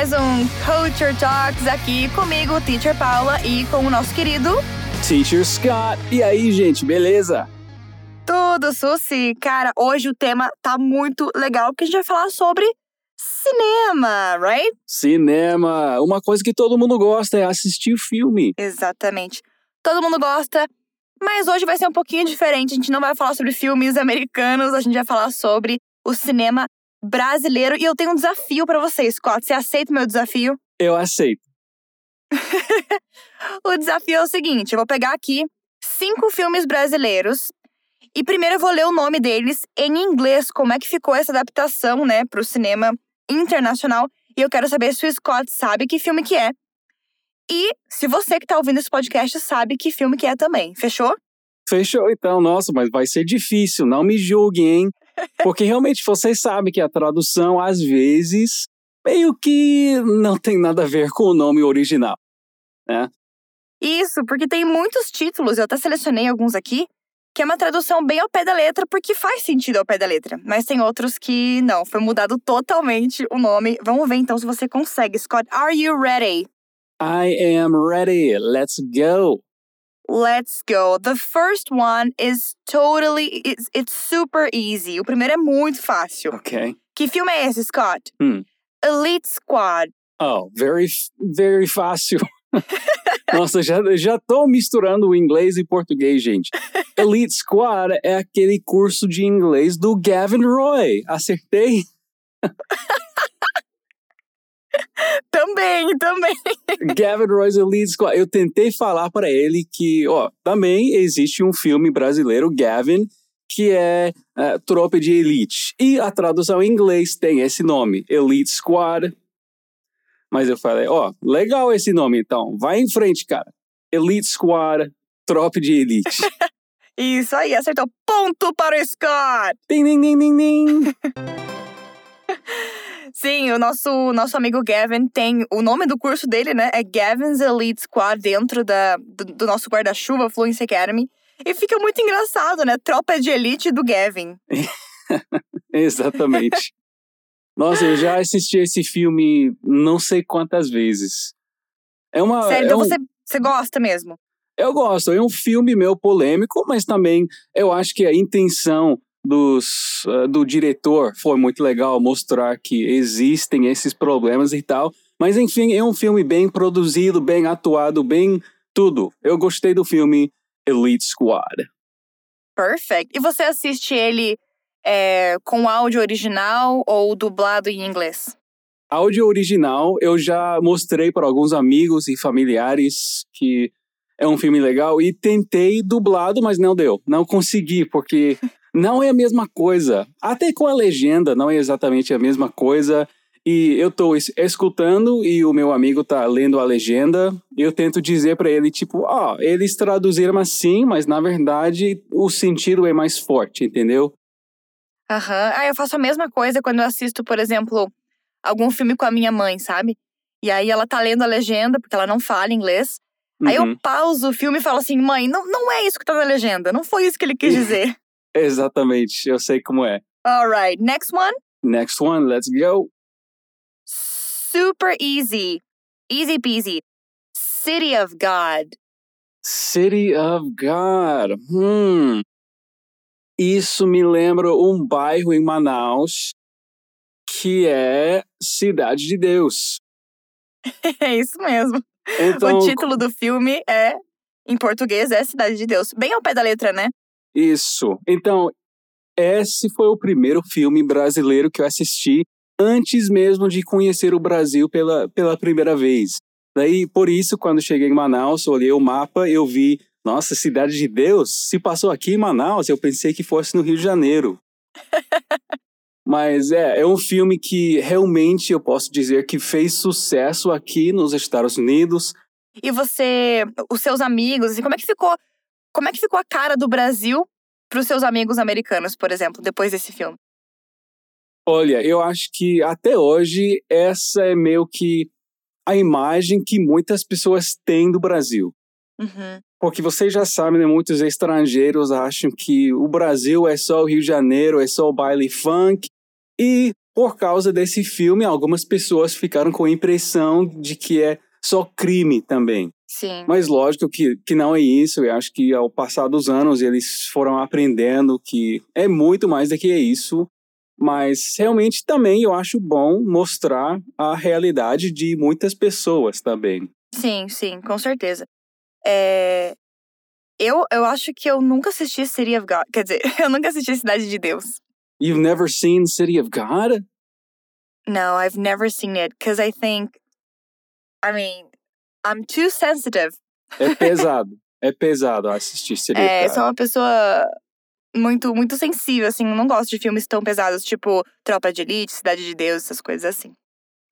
mais um Culture Talks aqui comigo, Teacher Paula, e com o nosso querido Teacher Scott. E aí, gente, beleza? Tudo, Susi. Cara, hoje o tema tá muito legal porque a gente vai falar sobre cinema, right? Cinema. Uma coisa que todo mundo gosta é assistir filme. Exatamente. Todo mundo gosta, mas hoje vai ser um pouquinho diferente. A gente não vai falar sobre filmes americanos, a gente vai falar sobre o cinema brasileiro. E eu tenho um desafio para você, Scott. Você aceita o meu desafio? Eu aceito. o desafio é o seguinte: eu vou pegar aqui cinco filmes brasileiros e primeiro eu vou ler o nome deles em inglês, como é que ficou essa adaptação, né, o cinema internacional. E eu quero saber se o Scott sabe que filme que é. E se você que está ouvindo esse podcast sabe que filme que é também. Fechou? Fechou então, nossa, mas vai ser difícil, não me julguem, hein? Porque realmente vocês sabem que a tradução, às vezes, meio que não tem nada a ver com o nome original, né? Isso, porque tem muitos títulos, eu até selecionei alguns aqui, que é uma tradução bem ao pé da letra, porque faz sentido ao pé da letra. Mas tem outros que não, foi mudado totalmente o nome. Vamos ver então se você consegue. Scott, are you ready? I am ready. Let's go. Let's go. The first one is totally it's, it's super easy. O primeiro é muito fácil. Ok. Que filme é esse, Scott? Hmm. Elite Squad. Oh, very, very fácil. Nossa, já, já tô misturando o inglês e português, gente. Elite Squad é aquele curso de inglês do Gavin Roy. Acertei? também, também. Gavin Roy's Elite Squad. Eu tentei falar para ele que, ó, também existe um filme brasileiro, Gavin, que é uh, Tropa de Elite. E a tradução em inglês tem esse nome, Elite Squad. Mas eu falei, ó, legal esse nome então, vai em frente, cara. Elite Squad, Tropa de Elite. Isso aí, acertou. Ponto para o Scott! Ding, ding, ding, ding, ding. Sim, o nosso, nosso amigo Gavin tem. O nome do curso dele, né? É Gavin's Elite Squad dentro da, do, do nosso guarda-chuva Fluency Academy. E fica muito engraçado, né? Tropa de elite do Gavin. Exatamente. Nossa, eu já assisti esse filme não sei quantas vezes. É uma. Sério, é então um... você, você gosta mesmo? Eu gosto. É um filme meio polêmico, mas também eu acho que a intenção dos, uh, do diretor foi muito legal mostrar que existem esses problemas e tal. Mas enfim, é um filme bem produzido, bem atuado, bem tudo. Eu gostei do filme Elite Squad. Perfect. E você assiste ele é, com áudio original ou dublado em inglês? Áudio original, eu já mostrei para alguns amigos e familiares que é um filme legal e tentei dublado, mas não deu. Não consegui, porque não é a mesma coisa. Até com a legenda não é exatamente a mesma coisa. E eu tô escutando e o meu amigo tá lendo a legenda. Eu tento dizer para ele, tipo, ó, oh, eles traduziram assim, mas na verdade o sentido é mais forte, entendeu? Aham. Uhum. Ah, eu faço a mesma coisa quando eu assisto, por exemplo, algum filme com a minha mãe, sabe? E aí ela tá lendo a legenda, porque ela não fala inglês. Uhum. Aí eu uhum. pauso o filme e falo assim, mãe, não, não é isso que tá na legenda. Não foi isso que ele quis dizer. Exatamente, eu sei como é. Alright, next one? Next one, let's go. Super easy. Easy peasy. City of God. City of God. Hmm. Isso me lembra um bairro em Manaus que é Cidade de Deus. É isso mesmo. Então, o título do filme é, em português, é Cidade de Deus. Bem ao pé da letra, né? Isso. Então, esse foi o primeiro filme brasileiro que eu assisti antes mesmo de conhecer o Brasil pela, pela primeira vez. Daí, por isso, quando cheguei em Manaus, olhei o mapa, eu vi nossa, Cidade de Deus, se passou aqui em Manaus, eu pensei que fosse no Rio de Janeiro. Mas é, é um filme que realmente eu posso dizer que fez sucesso aqui nos Estados Unidos. E você, os seus amigos, e como é que ficou? Como é que ficou a cara do Brasil para os seus amigos americanos, por exemplo, depois desse filme? Olha, eu acho que até hoje essa é meio que a imagem que muitas pessoas têm do Brasil. Uhum. Porque vocês já sabem, né, muitos estrangeiros acham que o Brasil é só o Rio de Janeiro, é só o baile funk. E por causa desse filme, algumas pessoas ficaram com a impressão de que é só crime também. Sim. Mas lógico que, que não é isso. Eu acho que ao passar dos anos eles foram aprendendo que é muito mais do que isso. Mas realmente também eu acho bom mostrar a realidade de muitas pessoas também. Sim, sim, com certeza. É... Eu, eu acho que eu nunca assisti City of God. Quer dizer, eu nunca assisti Cidade de Deus. You've never seen City of God? No, I've never seen it because I think, I mean, I'm too sensitive. É pesado. é pesado assistir É, sou uma pessoa muito, muito sensível, assim. Não gosto de filmes tão pesados, tipo Tropa de Elite, Cidade de Deus, essas coisas assim.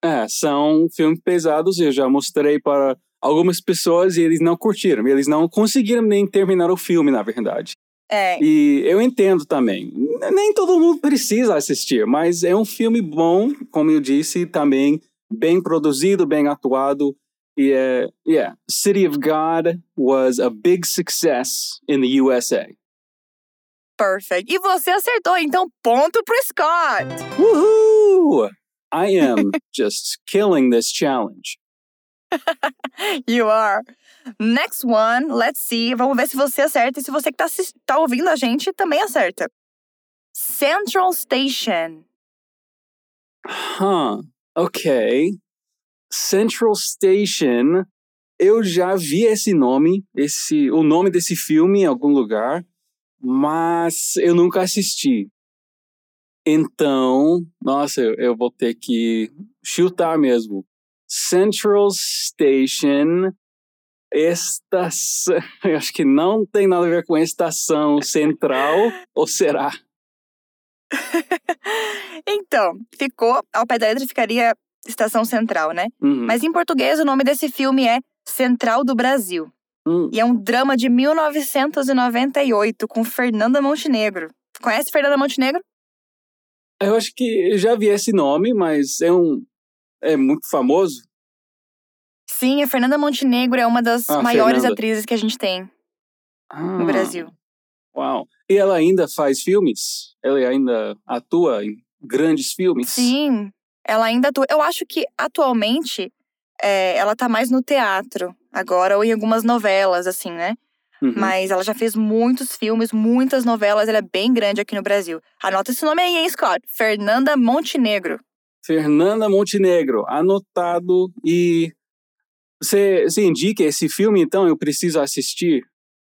É, são filmes pesados. Eu já mostrei para algumas pessoas e eles não curtiram. Eles não conseguiram nem terminar o filme, na verdade. É, E eu entendo também. Nem todo mundo precisa assistir, mas é um filme bom, como eu disse, também bem produzido, bem atuado. É, yeah, City of God was a big success in the USA. perfect. E você acertou, então ponto pro Scott. Woohoo! I am just killing this challenge. You are. Next one, let's see. Vamos ver se você acerta e se você que tá, tá ouvindo a gente também acerta. Central Station. Huh. Ok. Central Station. Eu já vi esse nome, esse, o nome desse filme em algum lugar, mas eu nunca assisti. Então, nossa, eu, eu vou ter que chutar mesmo. Central Station. Estação. Eu acho que não tem nada a ver com estação central, ou será? então, ficou, ao pé da letra ficaria Estação Central, né? Uhum. Mas em português o nome desse filme é Central do Brasil. Hum, E é um drama de 1998 com Fernanda Montenegro. Conhece Fernanda Montenegro? Eu acho que eu já vi esse nome, mas é um. É muito famoso. Sim, a Fernanda Montenegro é uma das Ah, maiores Fernanda. atrizes que a gente tem Ah, no Brasil. Uau. E ela ainda faz filmes? Ela ainda atua em grandes filmes? Sim, ela ainda atua. Eu acho que atualmente é, ela tá mais no teatro agora ou em algumas novelas, assim, né? Uhum. Mas ela já fez muitos filmes, muitas novelas, ela é bem grande aqui no Brasil. Anota esse nome aí, hein, Scott? Fernanda Montenegro. Fernanda Montenegro, anotado. E você você indica esse filme, então? Eu preciso assistir?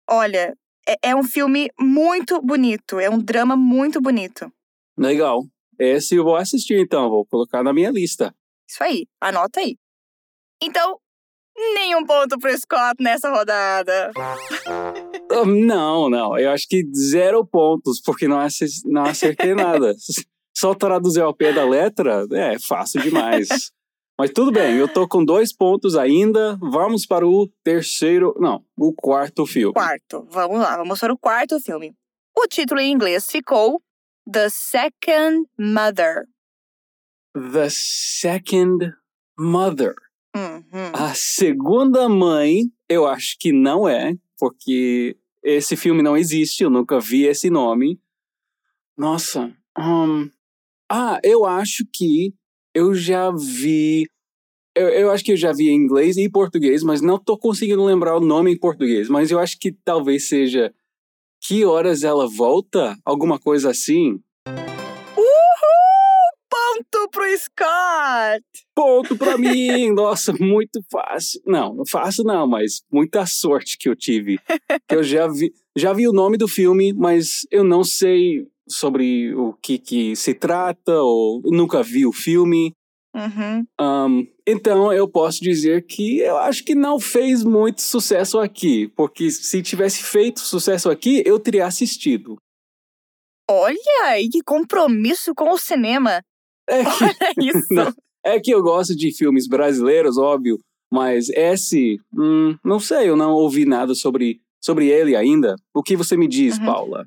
Olha, é, é um filme muito bonito, é um drama muito bonito. Legal. Esse eu vou assistir, então. Vou colocar na minha lista. Isso aí, anota aí. Então, nenhum ponto pro Scott nessa rodada. Ah, Não, não. Eu acho que zero pontos, porque não, não acertei nada. Só traduzir ao pé da letra é fácil demais. Mas tudo bem, eu tô com dois pontos ainda. Vamos para o terceiro. Não, o quarto filme. Quarto, vamos lá, vamos para o quarto filme. O título em inglês ficou The Second Mother. The Second Mother. Uhum. A segunda mãe, eu acho que não é, porque esse filme não existe, eu nunca vi esse nome. Nossa. hum, ah, eu acho que eu já vi. Eu, eu acho que eu já vi em inglês e português, mas não tô conseguindo lembrar o nome em português. Mas eu acho que talvez seja Que Horas Ela Volta? Alguma coisa assim. Uhul! Ponto pro Scott! Ponto pra mim! Nossa, muito fácil. Não, não fácil não, mas muita sorte que eu tive. Eu já vi, já vi o nome do filme, mas eu não sei sobre o que, que se trata, ou nunca vi o filme. Uhum. Ahn, então eu posso dizer que eu acho que não fez muito sucesso aqui, porque se tivesse feito sucesso aqui, eu teria assistido. Olha aí que compromisso com o cinema. É que, Olha isso. Não. é que eu gosto de filmes brasileiros, óbvio, mas esse, hum, não sei, eu não ouvi nada sobre, sobre ele ainda. O que você me diz, Uhum. Paula?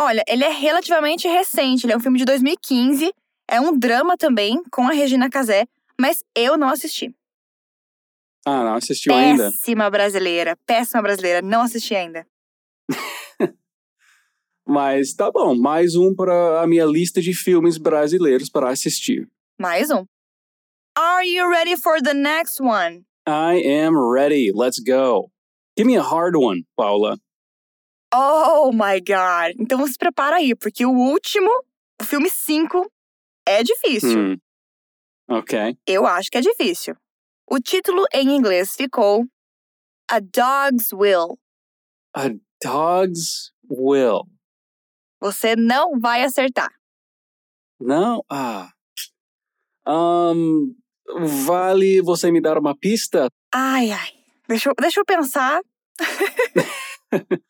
Olha, ele é relativamente recente, ele é um filme de 2015, é um drama também, com a Regina Casé, mas eu não assisti. Ah, não assistiu ainda? Péssima brasileira, péssima brasileira, não assisti ainda. Mas tá bom, mais um para a minha lista de filmes brasileiros para assistir. Mais um. Are you ready for the next one? I am ready. Let's go. Give me a hard one, Paula. Oh my god. Então se prepara aí, porque o último, o filme 5, é difícil. Hmm. Ok. Eu acho que é difícil. O título em inglês ficou A Dog's Will. A Dog's Will. Você não vai acertar. Não? Ah. Um, vale você me dar uma pista Ai, ai. Deixa eu, deixa eu pensar.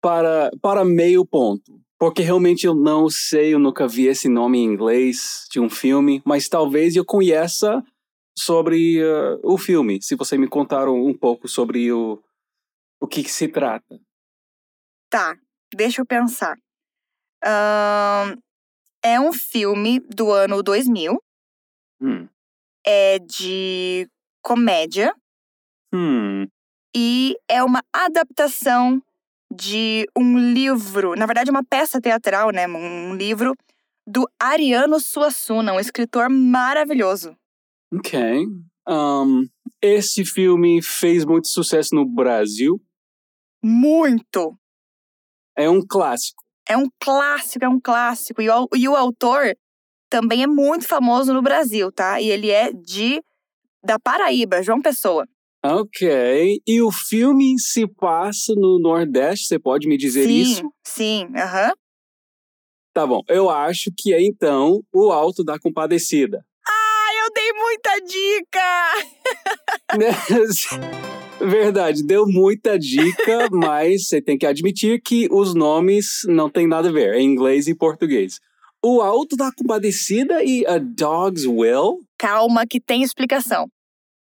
para, para meio ponto? Porque realmente eu não sei, eu nunca vi esse nome em inglês de um filme, mas talvez eu conheça sobre uh, o filme, se você me contar um, pouco sobre o, o que, que se trata. Tá, deixa eu pensar. Ahn, é um filme do ano 2000. Hum. É de comédia. Hum. E é uma adaptação de um livro, na verdade, uma peça teatral, né? Um livro do Ariano Suassuna, um escritor maravilhoso. Ok. Um, esse filme fez muito sucesso no Brasil. Muito! É um clássico. É um clássico, é um clássico. E o, e o autor também é muito famoso no Brasil, tá? E ele é de da Paraíba, João Pessoa. Ok. E o filme se passa no Nordeste, você pode me dizer sim, isso? sim, aham. Tá bom. Eu acho que é então o Alto da Compadecida. Ai, eu dei muita dica! Verdade, deu muita dica, mas você tem que admitir que os nomes não têm nada a ver, é inglês e português. O Alto da Compadecida e A Dog's Will? Calma, que tem explicação.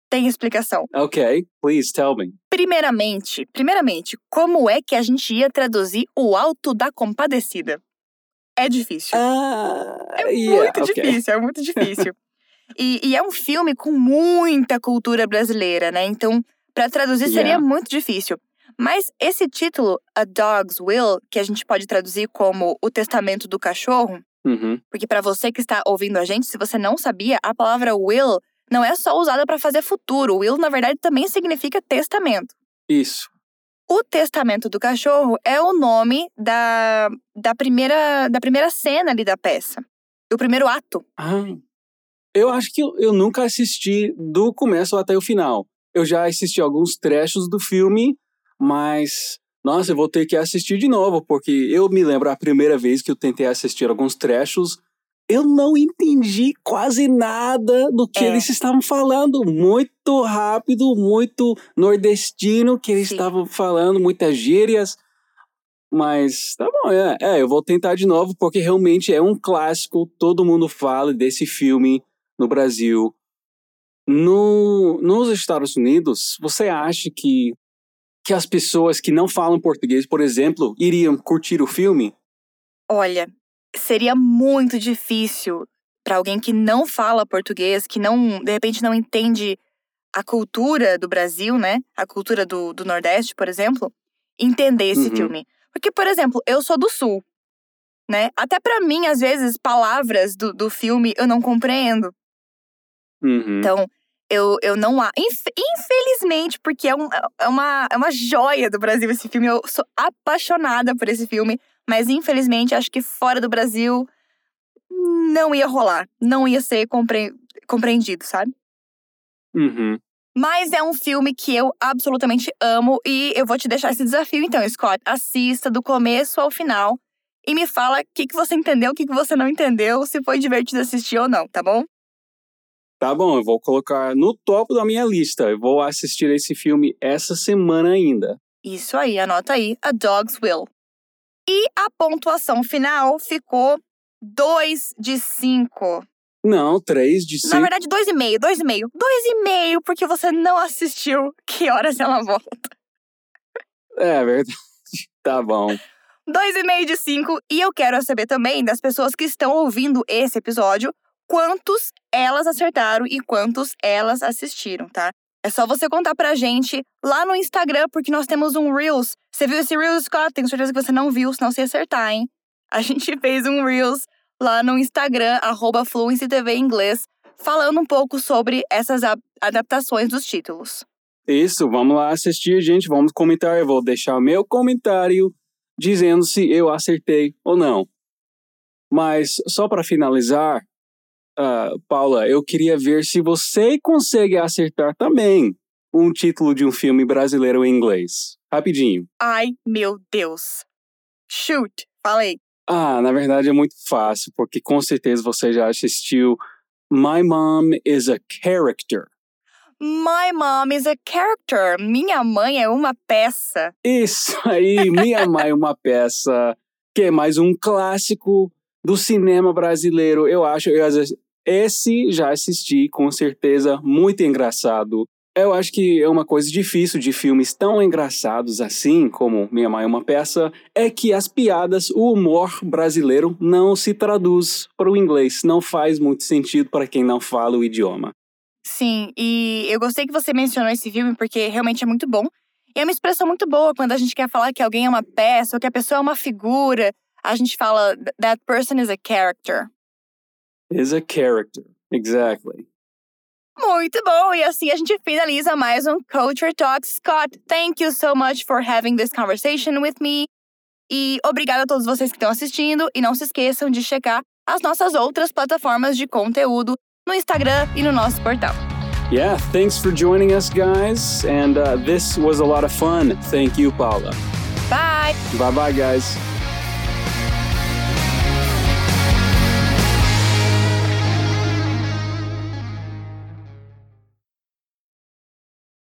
Tem explicação. Ok, please tell me. Primeiramente, primeiramente, como é que a gente ia traduzir o Alto da Compadecida? É difícil. Ah, É yeah, muito ok. difícil, é muito difícil. e, e é um filme com muita cultura brasileira, né? Então, pra traduzir seria Yeah. muito difícil. Mas esse título, A Dog's Will, que a gente pode traduzir como O Testamento do Cachorro, Uhum. porque pra você que está ouvindo a gente, se você não sabia, a palavra will não é só usada pra fazer futuro. Will, na verdade, também significa testamento. Isso. O Testamento do Cachorro é o nome da, da, primeira, da primeira cena ali da peça. Do primeiro ato. Ah, eu acho que eu, eu nunca assisti do começo até o final. Eu já assisti alguns trechos do filme, mas nossa, eu vou ter que assistir de novo, porque eu me lembro a primeira vez que eu tentei assistir alguns trechos, eu não entendi quase nada do que É. eles estavam falando. Muito rápido, muito nordestino que eles Sim. estavam falando, muitas gírias. Mas tá bom, é, é, eu vou tentar de novo, porque realmente é um clássico, todo mundo fala desse filme no Brasil. No, nos Estados Unidos, você acha que, que as pessoas que não falam português, por exemplo, iriam curtir o filme? Olha, seria muito difícil pra alguém que não fala português, que não, de repente, não entende a cultura do Brasil, né? A cultura do, do Nordeste, por exemplo, entender esse Uhum. filme. Porque, por exemplo, eu sou do Sul, né? Até pra mim, às vezes, palavras do, do filme eu não compreendo. Uhum. Então, eu, eu não. inf- Infelizmente, porque é, um- é uma, é uma joia do Brasil esse filme. Eu sou apaixonada por esse filme. Mas, infelizmente, acho que fora do Brasil não ia rolar. Não ia ser compre- compreendido, sabe? Uhum. Mas é um filme que eu absolutamente amo. E eu vou te deixar esse desafio, então, Scott. Assista do começo ao final. E me fala o que, que você entendeu, o que, que você não entendeu, se foi divertido assistir ou não, tá bom? Tá bom, eu vou colocar no topo da minha lista. Eu vou assistir esse filme essa semana ainda. Isso aí, anota aí, A Dog's Will. E a pontuação final ficou 2 de 5. Não, três de Na cinco. verdade, 2,5, 2,5. 2,5 porque você não assistiu Que Horas Ela Volta. É verdade. Tá bom. 2,5 de 5. E eu quero saber também das pessoas que estão ouvindo esse episódio quantos elas acertaram e quantos elas assistiram, tá? É só você contar pra gente lá no Instagram, porque nós temos um Reels. Você viu esse Reels, Scott? Tenho certeza que você não viu, senão ia acertar, hein? A gente fez um Reels lá no Instagram, arroba TV Inglês, falando um pouco sobre essas adaptações dos títulos. Isso, vamos lá assistir, gente. Vamos comentar. Eu vou deixar meu comentário dizendo se eu acertei ou não. Mas só para finalizar, uh, Paula, eu queria ver se você consegue acertar também um título de um filme brasileiro em inglês. Rapidinho. Ai, meu Deus. Shoot, falei. Ah, na verdade é muito fácil, porque com certeza você já assistiu My Mom is a Character. My mom is a character. Minha mãe é uma peça. Isso aí, Minha Mãe é uma peça. Que é mais um clássico do cinema brasileiro. Eu acho, eu, esse já assisti, com certeza, muito engraçado. Eu acho que é uma coisa difícil de filmes tão engraçados assim, como Minha Mãe é uma Peça, é que as piadas, o humor brasileiro não se traduz para o inglês. Não faz muito sentido para quem não fala o idioma. Sim, e eu gostei que você mencionou esse filme porque realmente é muito bom. E é uma expressão muito boa quando a gente quer falar que alguém é uma peça ou que a pessoa é uma figura. A gente fala that person is a character. Is a character, exactly. Muito bom! E assim a gente finaliza mais um Culture Talk. Scott, thank you so much for having this conversation with me. E obrigada a todos vocês que estão assistindo. E não se esqueçam de checar as nossas outras plataformas de conteúdo no Instagram e no nosso portal. Yeah, thanks for joining us, guys. And uh, this was a lot of fun. Thank you, Paula. Bye. Bye bye, guys.